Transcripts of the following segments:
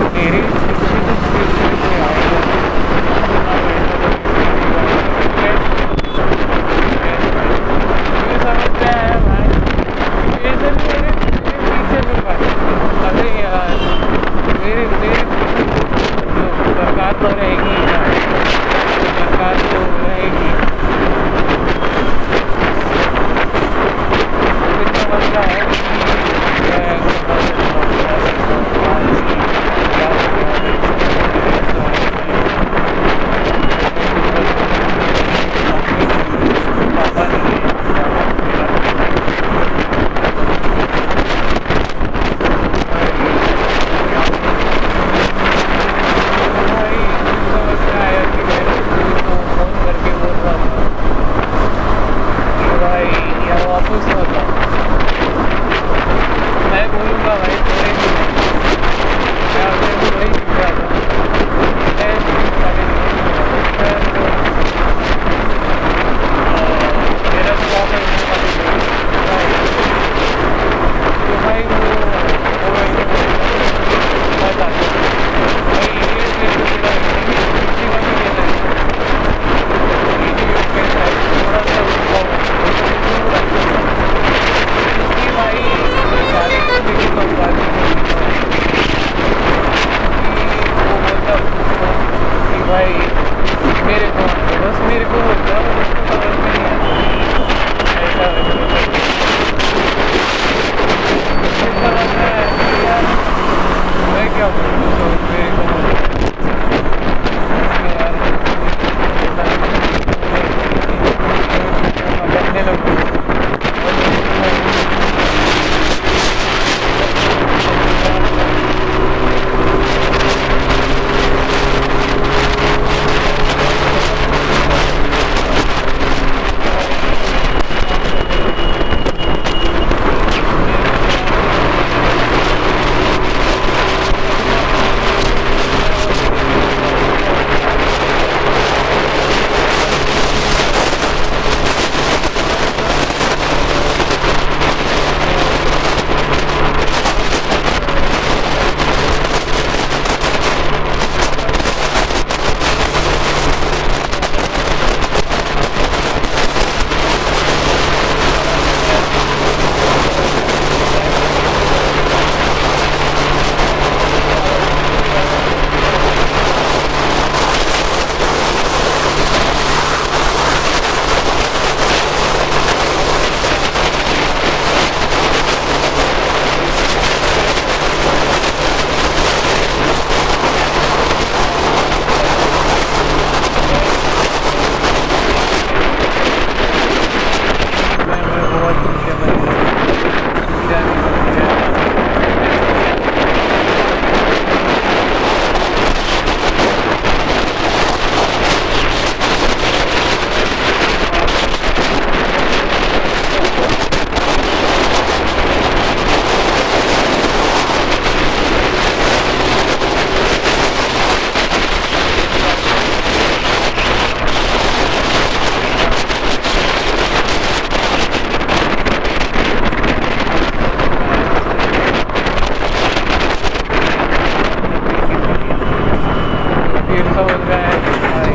मेरे पीछे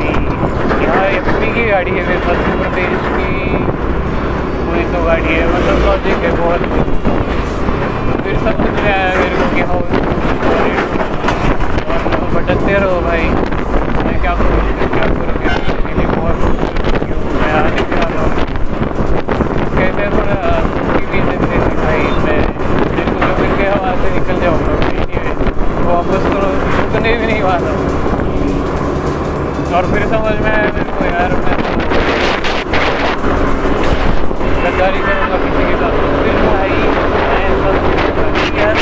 गाड़ी यहाँ एफ़ की गाड़ी है मध्य प्रदेश की कोई तो गाड़ी है मतलब लॉजिक है बहुत। तो फिर सब में आया मेरे को क्या हाउ और हाँ, भटकते रहो भाई। मैं क्या करूँ क्या करूँगा हाँ, वापस करो, रुकने भी नहीं वाला और फिर समझ में आया मेरे को यार मैं गद्दारी करूँगा किसी के साथ। फिर भाई, मैं सब यार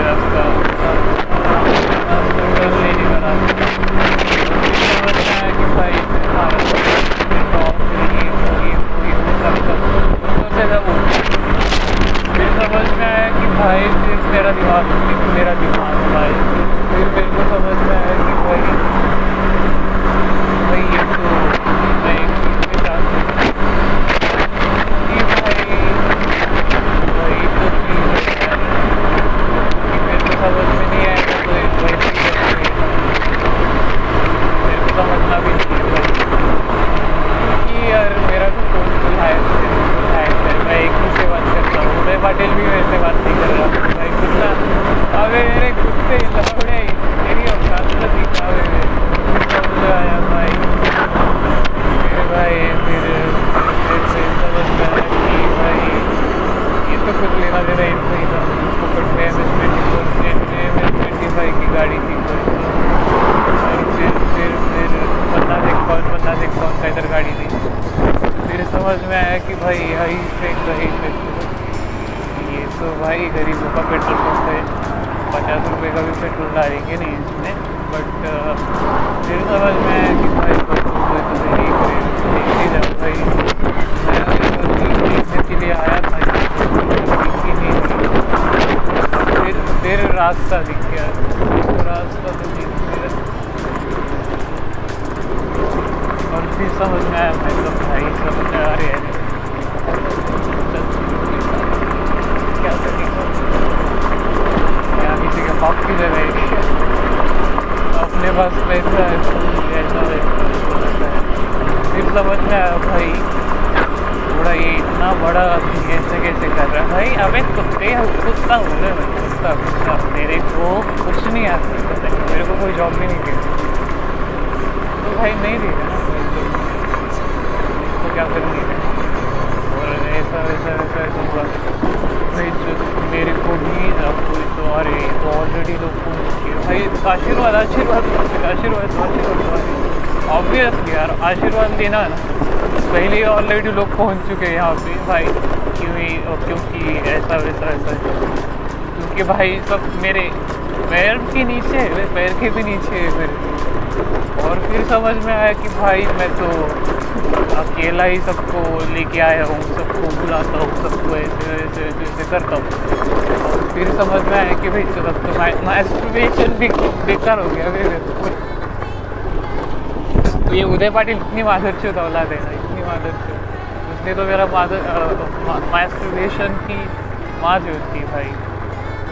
yeah. मेरे रास्ता दिख गया तो रास्ता तो दिख गया और फिर समझ में आया मैं तो भाई में आ रही है? अपने पास पैसा है तो ऐसा फिर समझ में आया भाई, थोड़ा ये इतना बड़ा कैसे कैसे कर रहा है? भाई, अबे कुत्ते कुत्ता हो गए भाई कुत्ता कुत्ता मेरे को कुछ नहीं आता मेरे को कोई जॉब भी नहीं देगा तो भाई नहीं देगा ना तो, क्या करूँगी मैं और ऐसा वैसा वैसा ऐसा हुआ। भाई जो मेरे को भी अब कोई तो अरे तो ऑलरेडी लोग हैं भाई आशीर्वाद आशीर्वाद आशीर्वाद आशीर्वाद ऑब्वियसली यार आशीर्वाद देना ना। पहले ऑलरेडी लोग पहुँच चुके हैं यहाँ पे। भाई क्यों क्योंकि ऐसा वैसा ऐसा। क्योंकि भाई सब मेरे पैर के नीचे है पैर के भी नीचे मेरे। और फिर समझ में आया कि भाई मैं तो अकेला ही सबको लेके आया हूँ, सबको बुलाता हूँ, सबको ऐसे ऐसे ऐसे ऐसे करता हूँ। फिर समझ में आया कि भाई तो सब तो मास्टरबेशन भी बेकार हो गया, मेरे तो। ये उदय पाटिल इतनी माधर माधुर्य औलाद है, इतनी माधुर्य उसने तो मेरा माधर मास्टरबेशन की माँ जो थी भाई।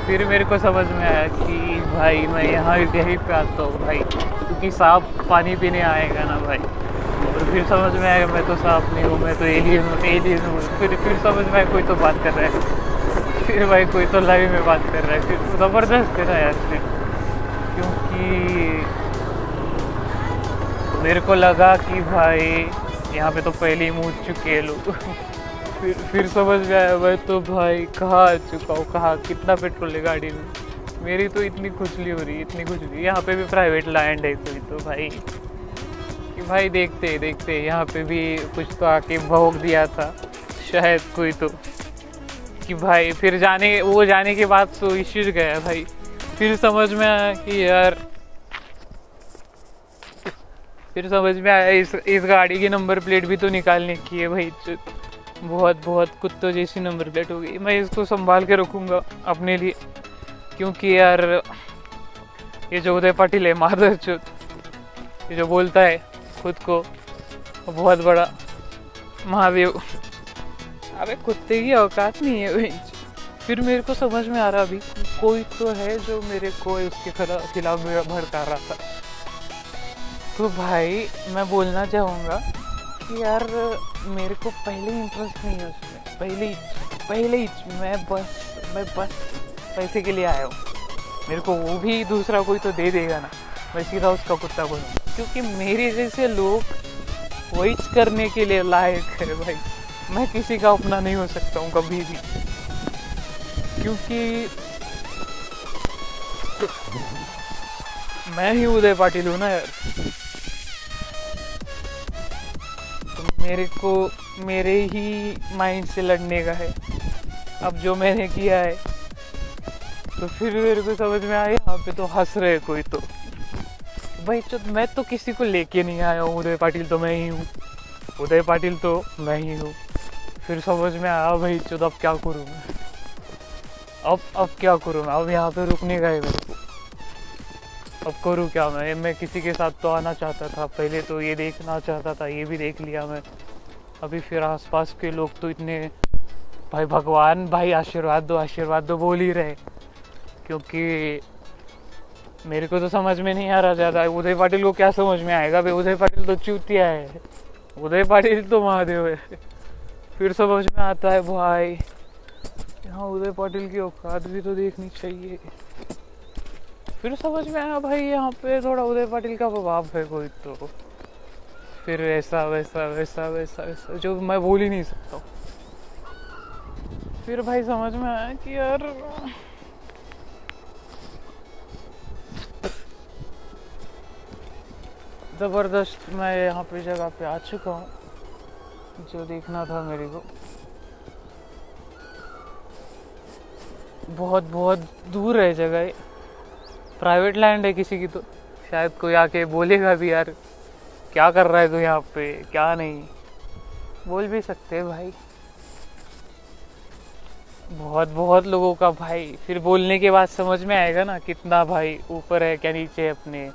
फिर मेरे को समझ में आया कि भाई, मैं यहाँ यहीं पे आता हूँ भाई, क्योंकि साफ़ पानी पीने आएगा ना भाई। और फिर समझ में आया, मैं तो साफ़ नहीं हूँ, मैं तो एलियन हूँ एलियन हूँ। फिर फिर समझ में आया, कोई तो बात कर रहा है। फिर भाई, कोई तो लाइव में बात कर रहा है। फिर ज़बरदस्त है यार फिर। क्योंकि मेरे को लगा कि भाई, यहाँ पे तो पहले ही मुझ चुके लोग। फिर फिर समझ में आया, मैं तो भाई कहाँ आ चुका हूँ, कहाँ, कितना पेट्रोल है गाड़ी में? मेरी तो इतनी खुजली हो रही इतनी खुजली यहाँ पे भी प्राइवेट लैंड है कोई तो भाई। कि भाई देखते देखते, यहाँ पे भी कुछ तो आके भोग दिया था, शायद कोई तो। कि भाई, फिर जाने, वो जाने के बाद तो इश्यूज़ गया भाई। फिर समझ में आया कि यार, फिर समझ में आया, इस इस गाड़ी की नंबर प्लेट भी तो निकालने की है भाई। बहुत बहुत कुत्तों जैसी नंबर प्लेट हो गई। मैं इसको संभाल के रखूँगा अपने लिए, क्योंकि यार, ये जो उदय पाटिल है माधर चुत ये जो बोलता है खुद को बहुत बड़ा महादेव। अबे कुत्ते की औकात नहीं है फिर मेरे को समझ में आ रहा अभी, कोई तो है जो मेरे को उसके खिलाफ भड़का रहा था। तो भाई, मैं बोलना चाहूँगा कि यार मेरे को पहले इंटरेस्ट नहीं है उसमें। पहले ही पहले ही मैं बस मैं बस पैसे के लिए आया हूँ। मेरे को वो भी दूसरा कोई तो दे देगा ना। मैं सीधा उसका कुत्ता बनूँ क्योंकि मेरे जैसे लोग वही करने के लिए लायक है भाई। मैं किसी का अपना नहीं हो सकता हूँ कभी भी। क्योंकि मैं ही उदय पाटिल हूँ ना यार। मेरे को, मेरे ही माइंड से लड़ने का है। अब जो मैंने किया है तो फिर मेरे को समझ में आया, यहाँ पे तो हंस रहे कोई तो। भाई चुत मैं तो किसी को लेके नहीं आया हूँ। उदय पाटिल तो मैं ही हूँ। उदय पाटिल तो मैं ही हूँ। फिर समझ में आया, भाई चुत अब क्या करूँ मैं? अब अब क्या करूँ मैं? अब यहाँ पे रुकने का है मेरे को। अब करूँ क्या मैं? मैं किसी के साथ तो आना चाहता था। पहले तो ये देखना चाहता था, ये भी देख लिया मैं। अभी फिर आसपास के लोग तो इतने, भाई भगवान, भाई आशीर्वाद दो आशीर्वाद दो बोल ही रहे। क्योंकि मेरे को तो समझ में नहीं आ रहा ज़्यादा। उदय पाटिल को क्या समझ में आएगा? भाई उदय पाटिल तो चूतिया है। उदय पाटिल तो महादेव है। फिर समझ में आता है, भाई। यहाँ उदय पाटिल की औकात भी तो देखनी चाहिए। फिर समझ में आया, भाई, यहाँ पे थोड़ा उदय पाटिल का प्रभाव है कोई तो। फिर ऐसा, वैसा वैसा वैसा वैसा, जो मैं बोल ही नहीं सकता फिर भाई समझ में आया कि यार, ज़बरदस्त मैं यहाँ पे जगह पे आ चुका हूँ, जो देखना था मेरे को। बहुत बहुत दूर है जगह प्राइवेट लैंड है किसी की तो। शायद कोई आके बोलेगा भी, यार, क्या कर रहा है तू यहाँ पे? क्या नहीं? बोल भी सकते हैं भाई। बहुत बहुत लोगों का भाई। फिर बोलने के बाद समझ में आएगा ना कितना भाई ऊपर है क्या नीचे है अपने।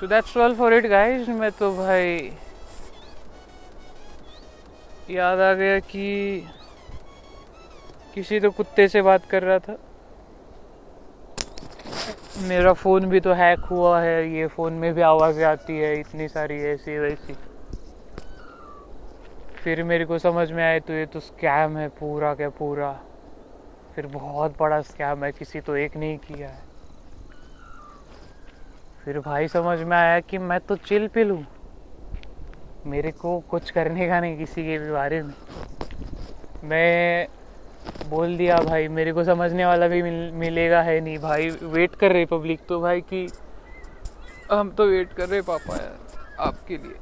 So that's all for it guys मैं तो भाई याद आ गया कि किसी तो कुत्ते से बात कर रहा था। मेरा फ़ोन भी तो हैक हुआ है, ये फ़ोन में भी आवाज़ें आती है, इतनी सारी ऐसी वैसी। फिर मेरे को समझ में आए तो ये तो स्कैम है पूरा क्या पूरा। फिर बहुत बड़ा स्कैम है, किसी तो एक नहीं किया है। फिर भाई समझ में आया कि मैं तो चिल पिल हूँ। मेरे को कुछ करने का नहीं किसी के भी बारे में। मैं बोल दिया भाई मेरे को समझने वाला भी मिल, मिलेगा है नहीं भाई। वेट कर रहे पब्लिक तो भाई कि हम तो वेट कर रहे पापा यार आपके लिए।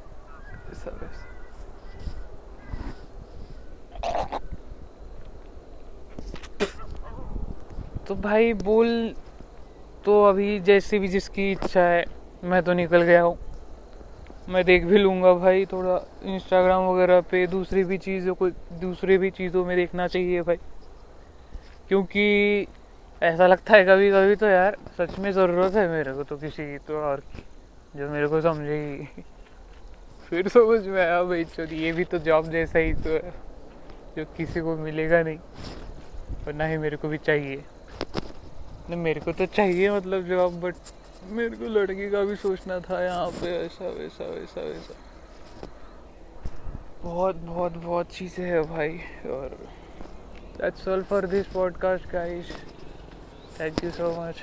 तो भाई बोल तो अभी जैसे भी जिसकी इच्छा है मैं तो निकल गया हूँ। मैं देख भी लूँगा भाई, थोड़ा इंस्टाग्राम वगैरह पे दूसरी भी चीज़ों को, दूसरे भी चीज़ों में देखना चाहिए भाई। क्योंकि ऐसा लगता है कभी कभी तो यार, सच में ज़रूरत है मेरे को तो किसी की तो और जो मेरे को समझेगी। फिर समझ में आया भाई, चल ये भी तो जॉब जैसा ही तो है, जो किसी को मिलेगा नहीं, और ना ही मेरे को भी चाहिए। नहीं, मेरे को तो चाहिए मतलब जॉब बट मेरे को लड़की का भी सोचना था यहाँ पे, ऐसा, वैसा वैसा वैसा। बहुत बहुत बहुत चीज़ें हैं भाई, और that's all for this podcast guys thank you so much